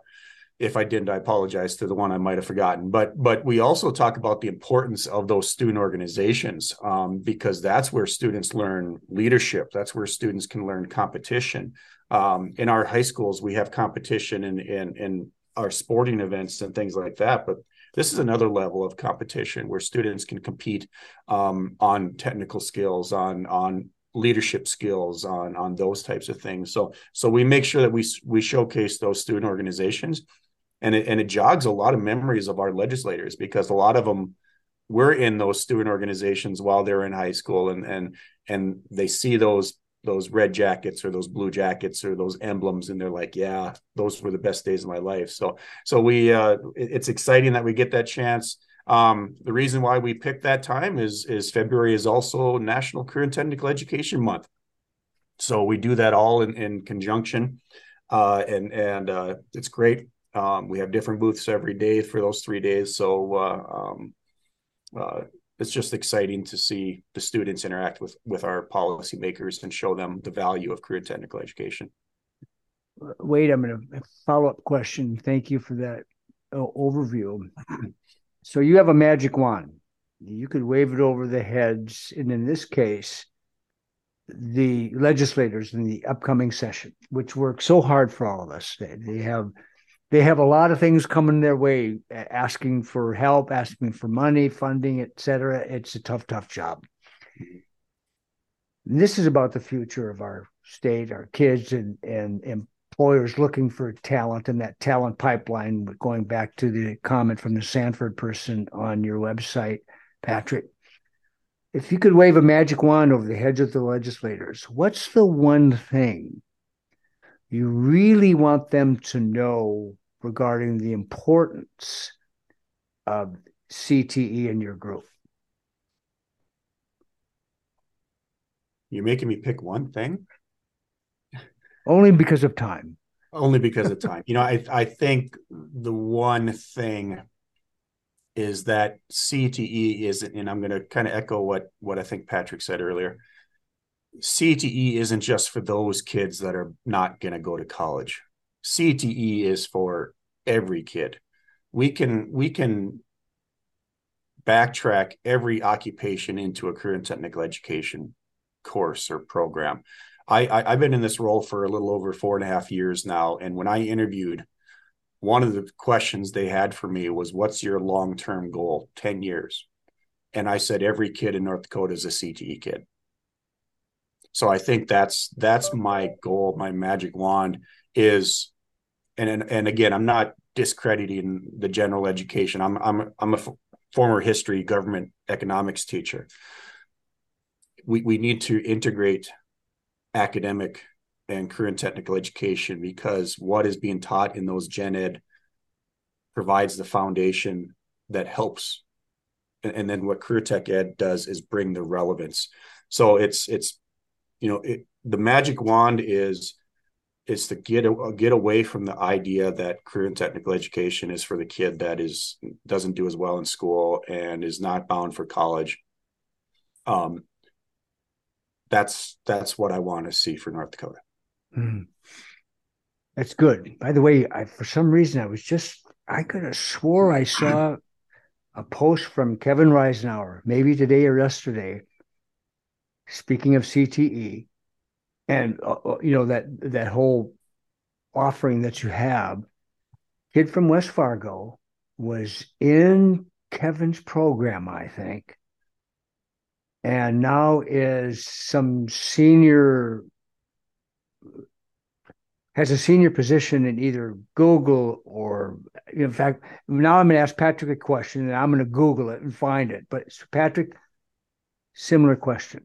if I didn't, I apologize to the one I might have forgotten. But but we also talk about the importance of those student organizations um, because that's where students learn leadership. That's where students can learn competition um, in our high schools we have competition in, in in our sporting events and things like that but this is another level of competition where students can compete um, on technical skills on on leadership skills on on those types of things so so we make sure that we we showcase those student organizations and it, and it jogs a lot of memories of our legislators because a lot of them were in those student organizations while they're in high school and and and they see those those red jackets or those blue jackets or those emblems and they're like yeah those were the best days of my life. So so we uh it's exciting that we get that chance. Um the reason why we picked that time is is february is also national career and technical education month. So we do that all in in conjunction uh and and uh it's great um we have different booths every day for those three days so uh um uh, it's just exciting to see the students interact with with our policymakers and show them the value of career technical education. Wait, I'm going to follow up question. Thank you for that uh, overview. So you have a magic wand. You could wave it over the heads, and in this case, the legislators in the upcoming session, which work so hard for all of us. They, they have they have a lot of things coming their way, asking for help, asking for money, funding, etc. It's a tough, tough job. And this is about the future of our state, our kids, and and employers looking for talent and that talent pipeline. Going back to the comment from the Sanford person on your website, Patrick. If you could wave a magic wand over the heads of the legislators, what's the one thing you really want them to know regarding the importance of CTE in your group? You're making me pick one thing? Only because of time. Only because of time. you know, I I think the one thing is that CTE isn't, and I'm going to kind of echo what what I think Patrick said earlier. CTE isn't just for those kids that are not going to go to college. CTE is for every kid. We can we can backtrack every occupation into a career and technical education course or program. I, I have been in this role for a little over four and a half years now, and when I interviewed, one of the questions they had for me was, "What's your long term goal? Ten years?" And I said, "Every kid in North Dakota is a CTE kid." So I think that's that's my goal, my magic wand is and and, and again, I'm not discrediting the general education. I'm I'm I'm a f- former history government economics teacher. We we need to integrate academic and and technical education because what is being taught in those gen ed provides the foundation that helps and, and then what career tech ed does is bring the relevance so it's it's you know it, the magic wand is is to get get away from the idea that career and technical education is for the kid that is doesn't do as well in school and is not bound for college. Um, that's that's what I want to see for North Dakota. Mm. That's good. By the way, I, for some reason, I was just, I could have swore I saw a post from Kevin Reisenauer, maybe today or yesterday, speaking of CTE and, uh, uh, you know, that, that whole offering that you have. Kid from West Fargo was in Kevin's program, I think, and now is some senior has a senior position in either Google or, in fact, now I'm going to ask Patrick a question and I'm going to Google it and find it. But Patrick, similar question.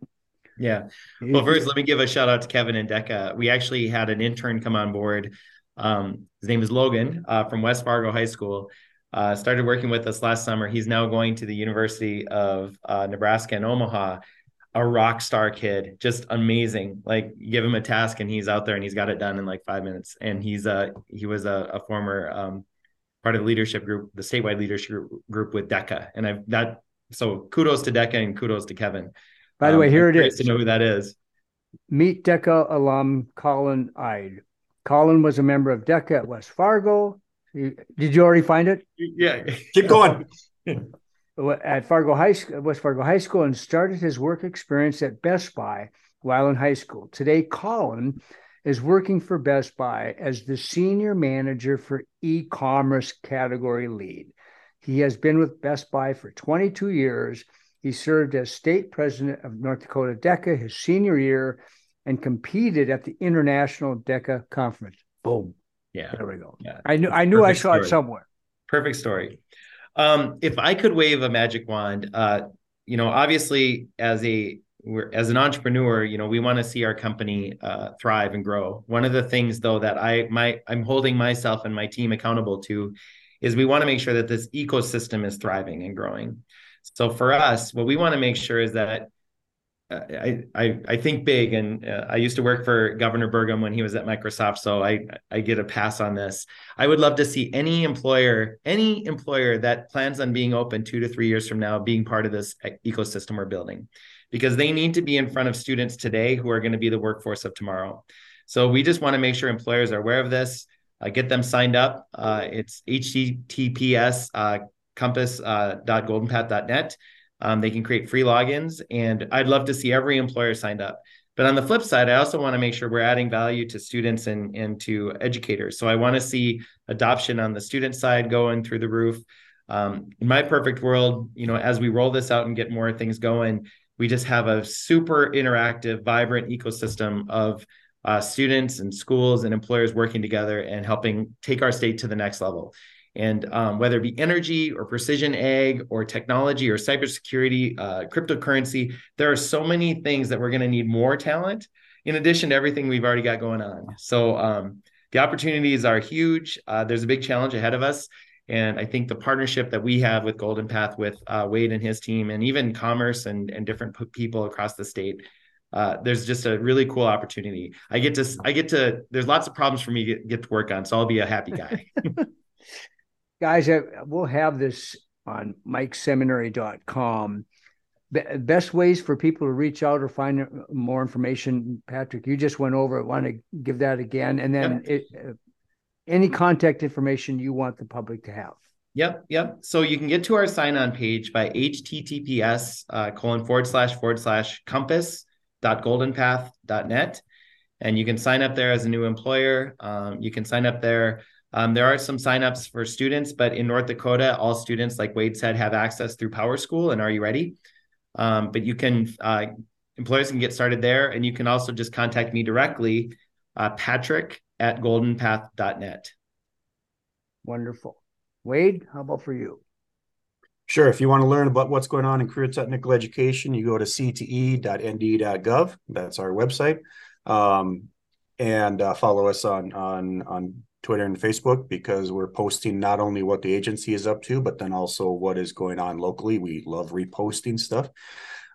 Yeah. Well, first, let me give a shout out to Kevin and DECA. We actually had an intern come on board. Um, his name is Logan uh, from West Fargo High School. Uh, started working with us last summer. He's now going to the University of uh, Nebraska in Omaha a rock star kid, just amazing. Like give him a task and he's out there and he's got it done in like five minutes. And he's a he was a, a former um, part of the leadership group, the statewide leadership group with DECA. And I've that so kudos to DECA and kudos to Kevin. By the um, way, here it is. To know who that is. Meet DECA alum Colin Ide. Colin was a member of DECA at West Fargo. Did you already find it? Yeah. Keep going. at Fargo High School, West Fargo High School and started his work experience at Best Buy while in high school. Today, Colin is working for Best Buy as the senior manager for e-commerce category lead. He has been with Best Buy for 22 years. He served as state president of North Dakota DECA his senior year and competed at the International DECA conference. Boom. Yeah. There we go. Yeah. I knew I knew Perfect I saw story. it somewhere. Perfect story. Um, if I could wave a magic wand, uh, you know, obviously as a as an entrepreneur, you know, we want to see our company uh, thrive and grow. One of the things, though, that I my I'm holding myself and my team accountable to is we want to make sure that this ecosystem is thriving and growing. So for us, what we want to make sure is that I, I I think big, and uh, I used to work for Governor Burgum when he was at Microsoft, so I I get a pass on this. I would love to see any employer, any employer that plans on being open two to three years from now, being part of this ecosystem we're building, because they need to be in front of students today who are going to be the workforce of tomorrow. So we just want to make sure employers are aware of this. Uh, get them signed up. Uh, it's https uh, compass.goldenpath.net. Uh, um, they can create free logins, and I'd love to see every employer signed up. But on the flip side, I also want to make sure we're adding value to students and, and to educators. So I want to see adoption on the student side going through the roof. Um, in my perfect world, you know, as we roll this out and get more things going, we just have a super interactive, vibrant ecosystem of uh, students and schools and employers working together and helping take our state to the next level. And um, whether it be energy or precision ag or technology or cybersecurity, uh, cryptocurrency, there are so many things that we're going to need more talent in addition to everything we've already got going on. So um, the opportunities are huge. Uh, there's a big challenge ahead of us. And I think the partnership that we have with Golden Path, with uh, Wade and his team, and even commerce and, and different people across the state, uh, there's just a really cool opportunity. I get to, I get to, there's lots of problems for me to get, get to work on. So I'll be a happy guy. guys, we'll have this on mikeseminary.com. Best ways for people to reach out or find more information, Patrick. You just went over. it. want to give that again, and then yep. it, uh, any contact information you want the public to have. Yep, yep. So you can get to our sign on page by https uh, colon forward slash forward slash compass dot goldenpath.net. And you can sign up there as a new employer. Um, you can sign up there um, there are some signups for students, but in North Dakota, all students, like Wayde said, have access through PowerSchool and Are You Ready? Um, but you can, uh, employers can get started there. And you can also just contact me directly, uh, patrick at goldenpath.net. Wonderful. Wayde, how about for you? Sure. If you want to learn about what's going on in career technical education, you go to cte.nd.gov. That's our website. Um, and uh, follow us on on on Twitter and Facebook because we're posting not only what the agency is up to, but then also what is going on locally. We love reposting stuff.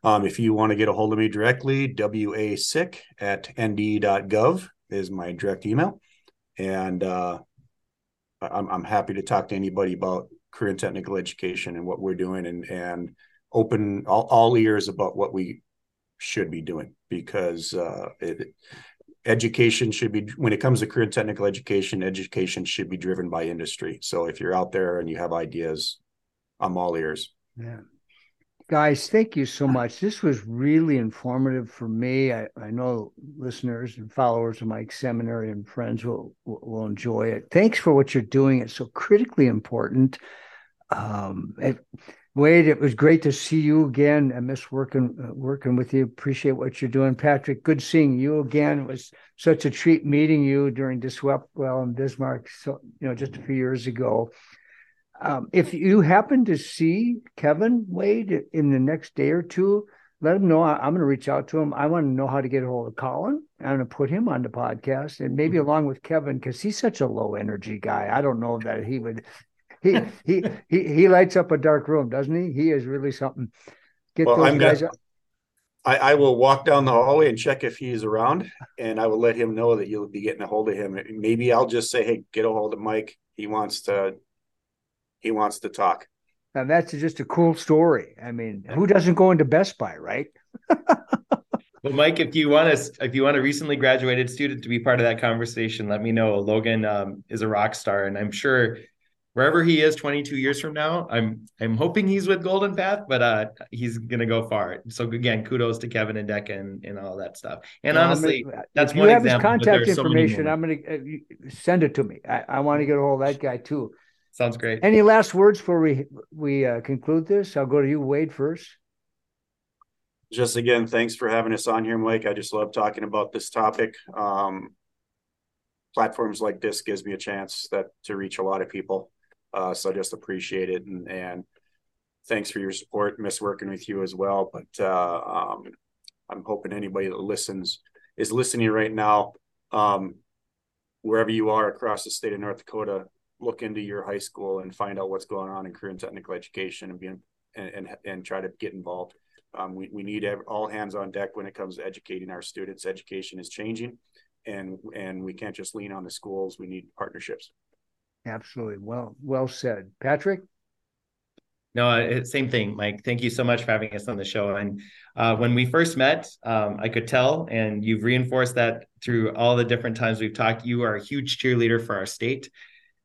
Um, if you want to get a hold of me directly, wasick at nd.gov is my direct email. And uh, I'm, I'm happy to talk to anybody about career and technical education and what we're doing and, and open all, all ears about what we should be doing because uh, it, education should be when it comes to career and technical education, education should be driven by industry. So if you're out there and you have ideas, I'm all ears. Yeah. Guys, thank you so much. This was really informative for me. I, I know listeners and followers of Mike's seminary and friends will, will enjoy it. Thanks for what you're doing. It's so critically important. Um, it, Wayde, it was great to see you again. I miss working uh, working with you. Appreciate what you're doing, Patrick. Good seeing you again. It was such a treat meeting you during Diswell in Bismarck, so you know, just a few years ago. Um, if you happen to see Kevin Wayde in the next day or two, let him know. I, am going to reach out to him. I want to know how to get a hold of Colin. I'm going to put him on the podcast and maybe mm-hmm. along with Kevin because he's such a low energy guy. I don't know that he would. He he he he lights up a dark room, doesn't he? He is really something. Get well, those I'm guys. Gonna, I, I will walk down the hallway and check if he's around, and I will let him know that you'll be getting a hold of him. Maybe I'll just say, "Hey, get a hold of Mike. He wants to he wants to talk. And that's just a cool story. I mean, who doesn't go into Best Buy, right? well, Mike, if you want to, if you want a recently graduated student to be part of that conversation, let me know. Logan um, is a rock star, and I'm sure wherever he is 22 years from now, I'm I'm hoping he's with Golden Path, but uh, he's gonna go far. So again, kudos to Kevin and DECA and, and all that stuff. And well, honestly, gonna, that's one example. His contact information. So I'm gonna uh, send it to me. I, I want to get a hold of that guy too. Sounds great. Any last words before we we uh, conclude this? I'll go to you, Wayde, first. Just again, thanks for having us on here, Mike. I just love talking about this topic. Um, platforms like this gives me a chance that to reach a lot of people. Uh, so I just appreciate it and, and thanks for your support. Miss working with you as well. But uh, um, I'm hoping anybody that listens is listening right now, um, wherever you are across the state of North Dakota look into your high school and find out what's going on in career and technical education and be and and, and try to get involved. Um, we, we need all hands on deck when it comes to educating our students. Education is changing, and and we can't just lean on the schools. We need partnerships. Absolutely. Well, well said, Patrick. No, same thing, Mike. Thank you so much for having us on the show. And uh, when we first met, um, I could tell, and you've reinforced that through all the different times we've talked. You are a huge cheerleader for our state.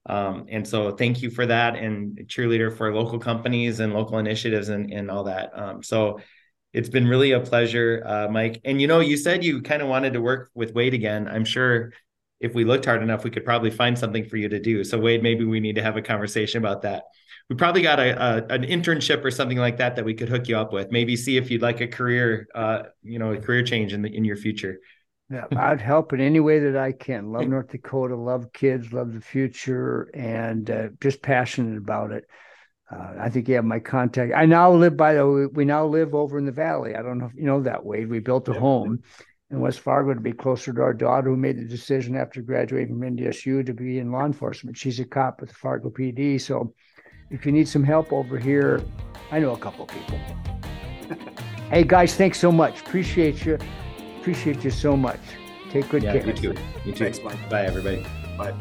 Um, and so thank you for that and cheerleader for local companies and local initiatives and, and all that. Um, so it's been really a pleasure, uh, Mike. And you know, you said you kind of wanted to work with Wayde again. I'm sure if we looked hard enough, we could probably find something for you to do. So Wayde, maybe we need to have a conversation about that. We probably got a, a an internship or something like that that we could hook you up with. Maybe see if you'd like a career, uh, you know, a career change in the in your future. Yeah, I'd help in any way that I can. Love North Dakota, love kids, love the future, and uh, just passionate about it. Uh, I think you have my contact. I now live by the. We now live over in the valley. I don't know if you know that, Wayde. We built a yeah. home in West Fargo to be closer to our daughter, who made the decision after graduating from NDSU to be in law enforcement. She's a cop with the Fargo PD. So, if you need some help over here, I know a couple people. hey guys, thanks so much. Appreciate you. Appreciate you so much. Take good yeah, care. You too. You too. Thanks, Mike. Bye, everybody. Bye.